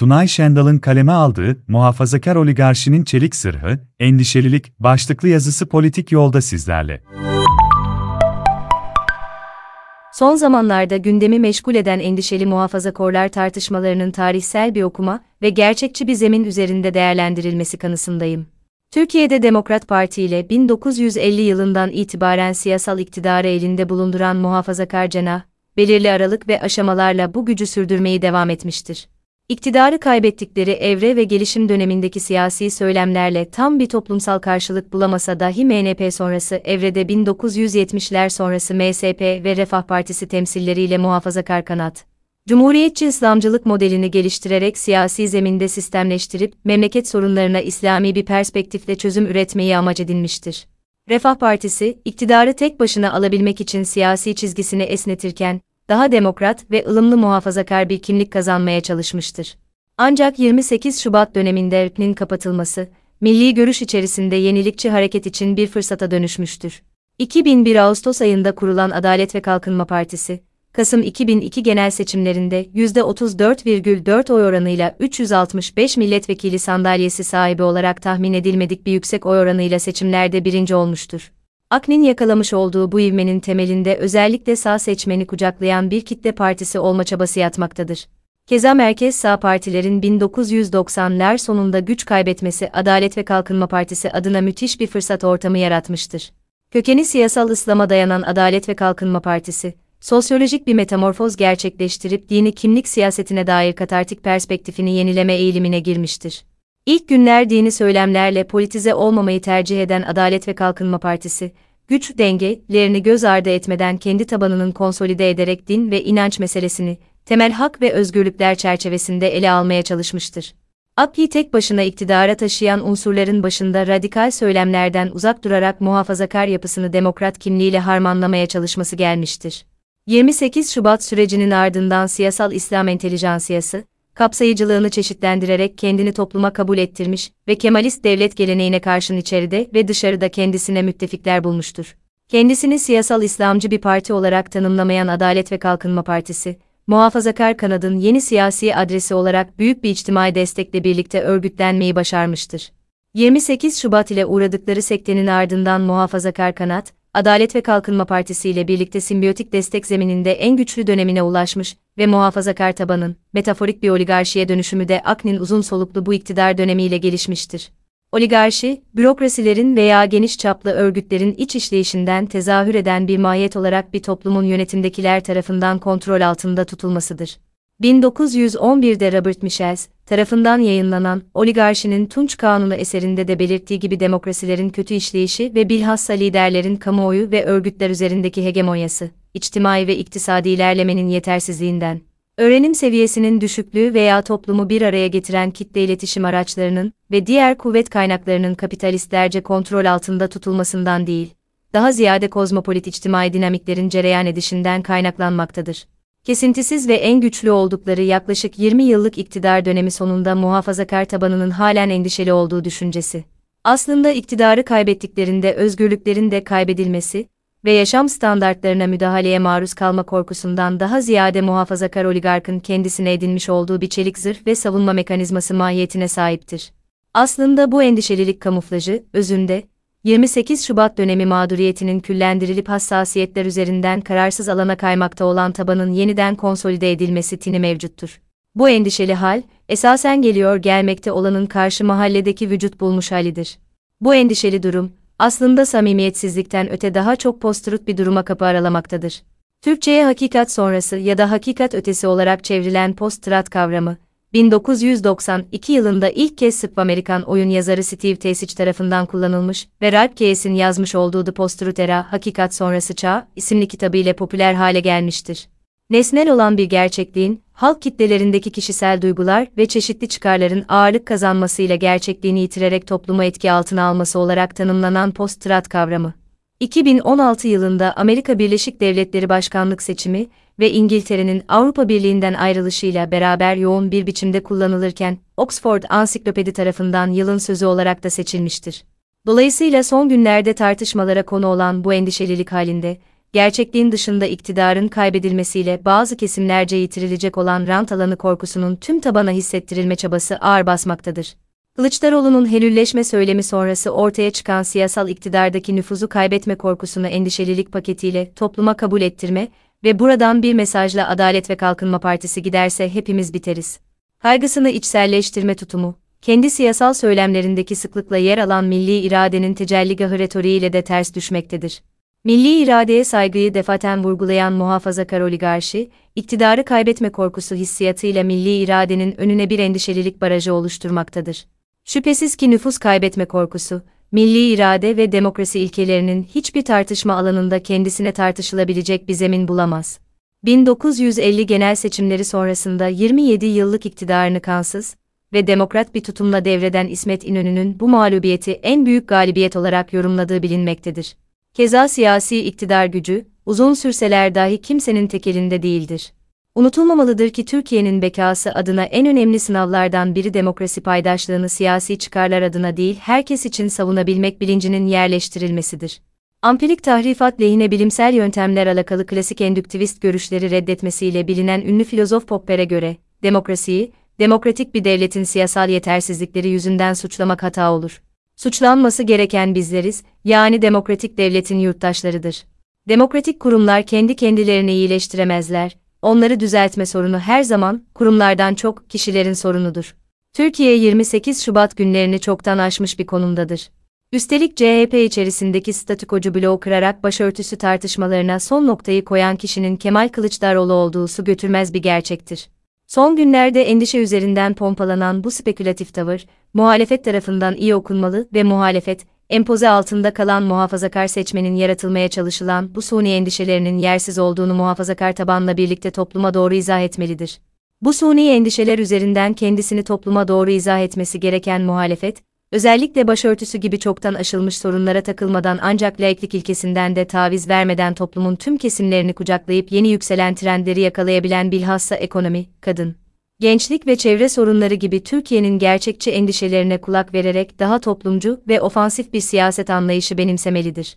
Tunay Şendal'ın kaleme aldığı muhafazakar oligarşinin çelik sırrı, endişelilik başlıklı yazısı politik yolda sizlerle. Son zamanlarda gündemi meşgul eden endişeli muhafazakorlar tartışmalarının tarihsel bir okuma ve gerçekçi bir zemin üzerinde değerlendirilmesi kanısındayım. Türkiye'de Demokrat Parti ile 1950 yılından itibaren siyasal iktidarı elinde bulunduran muhafazakar cenah, belirli aralık ve aşamalarla bu gücü sürdürmeyi devam etmiştir. İktidarı kaybettikleri evre ve gelişim dönemindeki siyasi söylemlerle tam bir toplumsal karşılık bulamasa dahi MNP sonrası evrede 1970'ler sonrası MSP ve Refah Partisi temsilleriyle muhafazakar kanat, Cumhuriyetçi İslamcılık modelini geliştirerek siyasi zeminde sistemleştirip memleket sorunlarına İslami bir perspektifle çözüm üretmeyi amaç edinmiştir. Refah Partisi, iktidarı tek başına alabilmek için siyasi çizgisini esnetirken, daha demokrat ve ılımlı muhafazakar bir kimlik kazanmaya çalışmıştır. Ancak 28 Şubat döneminde ERP'nin kapatılması, milli görüş içerisinde yenilikçi hareket için bir fırsata dönüşmüştür. 2001 Ağustos ayında kurulan Adalet ve Kalkınma Partisi, Kasım 2002 genel seçimlerinde %34,4 oy oranıyla 365 milletvekili sandalyesi sahibi olarak tahmin edilmedik bir yüksek oy oranıyla seçimlerde birinci olmuştur. Aknin yakalamış olduğu bu ivmenin temelinde özellikle sağ seçmeni kucaklayan bir kitle partisi olma çabası yatmaktadır. Keza merkez sağ partilerin 1990'lar sonunda güç kaybetmesi Adalet ve Kalkınma Partisi adına müthiş bir fırsat ortamı yaratmıştır. Kökeni siyasal ıslama dayanan Adalet ve Kalkınma Partisi, sosyolojik bir metamorfoz gerçekleştirip dini kimlik siyasetine dair katartik perspektifini yenileme eğilimine girmiştir. İlk günler dini söylemlerle politize olmamayı tercih eden Adalet ve Kalkınma Partisi, güç dengelerini göz ardı etmeden kendi tabanının konsolide ederek din ve inanç meselesini, temel hak ve özgürlükler çerçevesinde ele almaya çalışmıştır. AKP'yi tek başına iktidara taşıyan unsurların başında radikal söylemlerden uzak durarak muhafazakar yapısını demokrat kimliğiyle harmanlamaya çalışması gelmiştir. 28 Şubat sürecinin ardından siyasal İslam entelijansiyası, kapsayıcılığını çeşitlendirerek kendini topluma kabul ettirmiş ve Kemalist devlet geleneğine karşın içeride ve dışarıda kendisine müttefikler bulmuştur. Kendisini siyasal İslamcı bir parti olarak tanımlamayan Adalet ve Kalkınma Partisi, muhafazakar kanadın yeni siyasi adresi olarak büyük bir içtimai destekle birlikte örgütlenmeyi başarmıştır. 28 Şubat ile uğradıkları sektenin ardından muhafazakar kanat, Adalet ve Kalkınma Partisi ile birlikte simbiyotik destek zemininde en güçlü dönemine ulaşmış ve muhafazakar tabanın, metaforik bir oligarşiye dönüşümü de Aknin uzun soluklu bu iktidar dönemiyle gelişmiştir. Oligarşi, bürokrasilerin veya geniş çaplı örgütlerin iç işleyişinden tezahür eden bir mahiyet olarak bir toplumun yönetimdekiler tarafından kontrol altında tutulmasıdır. 1911'de Robert Michels tarafından yayınlanan Oligarşinin Tunç Kanunu eserinde de belirttiği gibi demokrasilerin kötü işleyişi ve bilhassa liderlerin kamuoyu ve örgütler üzerindeki hegemonyası, içtimai ve iktisadi ilerlemenin yetersizliğinden, öğrenim seviyesinin düşüklüğü veya toplumu bir araya getiren kitle iletişim araçlarının ve diğer kuvvet kaynaklarının kapitalistlerce kontrol altında tutulmasından değil, daha ziyade kozmopolit içtimai dinamiklerin cereyan edişinden kaynaklanmaktadır kesintisiz ve en güçlü oldukları yaklaşık 20 yıllık iktidar dönemi sonunda muhafazakar tabanının halen endişeli olduğu düşüncesi. Aslında iktidarı kaybettiklerinde özgürlüklerin de kaybedilmesi ve yaşam standartlarına müdahaleye maruz kalma korkusundan daha ziyade muhafazakar oligarkın kendisine edinmiş olduğu bir çelik zırh ve savunma mekanizması mahiyetine sahiptir. Aslında bu endişelilik kamuflajı, özünde, 28 Şubat dönemi mağduriyetinin küllendirilip hassasiyetler üzerinden kararsız alana kaymakta olan tabanın yeniden konsolide edilmesi tini mevcuttur. Bu endişeli hal, esasen geliyor gelmekte olanın karşı mahalledeki vücut bulmuş halidir. Bu endişeli durum, aslında samimiyetsizlikten öte daha çok postrut bir duruma kapı aralamaktadır. Türkçe'ye hakikat sonrası ya da hakikat ötesi olarak çevrilen post-strat kavramı, 1992 yılında ilk kez Sırp Amerikan oyun yazarı Steve Tesic tarafından kullanılmış ve Ralph Keyes'in yazmış olduğu The Post-Truth Era, Hakikat Sonrası Çağ isimli kitabı ile popüler hale gelmiştir. Nesnel olan bir gerçekliğin, halk kitlelerindeki kişisel duygular ve çeşitli çıkarların ağırlık kazanmasıyla gerçekliğini yitirerek toplumu etki altına alması olarak tanımlanan post-strat kavramı. 2016 yılında Amerika Birleşik Devletleri Başkanlık seçimi ve İngiltere'nin Avrupa Birliği'nden ayrılışıyla beraber yoğun bir biçimde kullanılırken, Oxford Ansiklopedi tarafından yılın sözü olarak da seçilmiştir. Dolayısıyla son günlerde tartışmalara konu olan bu endişelilik halinde, gerçekliğin dışında iktidarın kaybedilmesiyle bazı kesimlerce yitirilecek olan rant alanı korkusunun tüm tabana hissettirilme çabası ağır basmaktadır. Kılıçdaroğlu'nun helülleşme söylemi sonrası ortaya çıkan siyasal iktidardaki nüfuzu kaybetme korkusunu endişelilik paketiyle topluma kabul ettirme ve buradan bir mesajla Adalet ve Kalkınma Partisi giderse hepimiz biteriz. Kaygısını içselleştirme tutumu, kendi siyasal söylemlerindeki sıklıkla yer alan milli iradenin tecelligahı retoriğiyle de ters düşmektedir. Milli iradeye saygıyı defaten vurgulayan muhafazakar oligarşi, iktidarı kaybetme korkusu hissiyatıyla milli iradenin önüne bir endişelilik barajı oluşturmaktadır. Şüphesiz ki nüfus kaybetme korkusu, milli irade ve demokrasi ilkelerinin hiçbir tartışma alanında kendisine tartışılabilecek bir zemin bulamaz. 1950 genel seçimleri sonrasında 27 yıllık iktidarını kansız ve demokrat bir tutumla devreden İsmet İnönü'nün bu mağlubiyeti en büyük galibiyet olarak yorumladığı bilinmektedir. Keza siyasi iktidar gücü, uzun sürseler dahi kimsenin tekelinde değildir. Unutulmamalıdır ki Türkiye'nin bekası adına en önemli sınavlardan biri demokrasi paydaşlığını siyasi çıkarlar adına değil herkes için savunabilmek bilincinin yerleştirilmesidir. Ampirik tahrifat lehine bilimsel yöntemler alakalı klasik endüktivist görüşleri reddetmesiyle bilinen ünlü filozof Popper'e göre, demokrasiyi, demokratik bir devletin siyasal yetersizlikleri yüzünden suçlamak hata olur. Suçlanması gereken bizleriz, yani demokratik devletin yurttaşlarıdır. Demokratik kurumlar kendi kendilerini iyileştiremezler, onları düzeltme sorunu her zaman kurumlardan çok kişilerin sorunudur. Türkiye 28 Şubat günlerini çoktan aşmış bir konumdadır. Üstelik CHP içerisindeki statükocu bloğu kırarak başörtüsü tartışmalarına son noktayı koyan kişinin Kemal Kılıçdaroğlu olduğu su götürmez bir gerçektir. Son günlerde endişe üzerinden pompalanan bu spekülatif tavır, muhalefet tarafından iyi okunmalı ve muhalefet, empoze altında kalan muhafazakar seçmenin yaratılmaya çalışılan bu suni endişelerinin yersiz olduğunu muhafazakar tabanla birlikte topluma doğru izah etmelidir. Bu suni endişeler üzerinden kendisini topluma doğru izah etmesi gereken muhalefet, özellikle başörtüsü gibi çoktan aşılmış sorunlara takılmadan ancak laiklik ilkesinden de taviz vermeden toplumun tüm kesimlerini kucaklayıp yeni yükselen trendleri yakalayabilen bilhassa ekonomi, kadın, gençlik ve çevre sorunları gibi Türkiye'nin gerçekçi endişelerine kulak vererek daha toplumcu ve ofansif bir siyaset anlayışı benimsemelidir.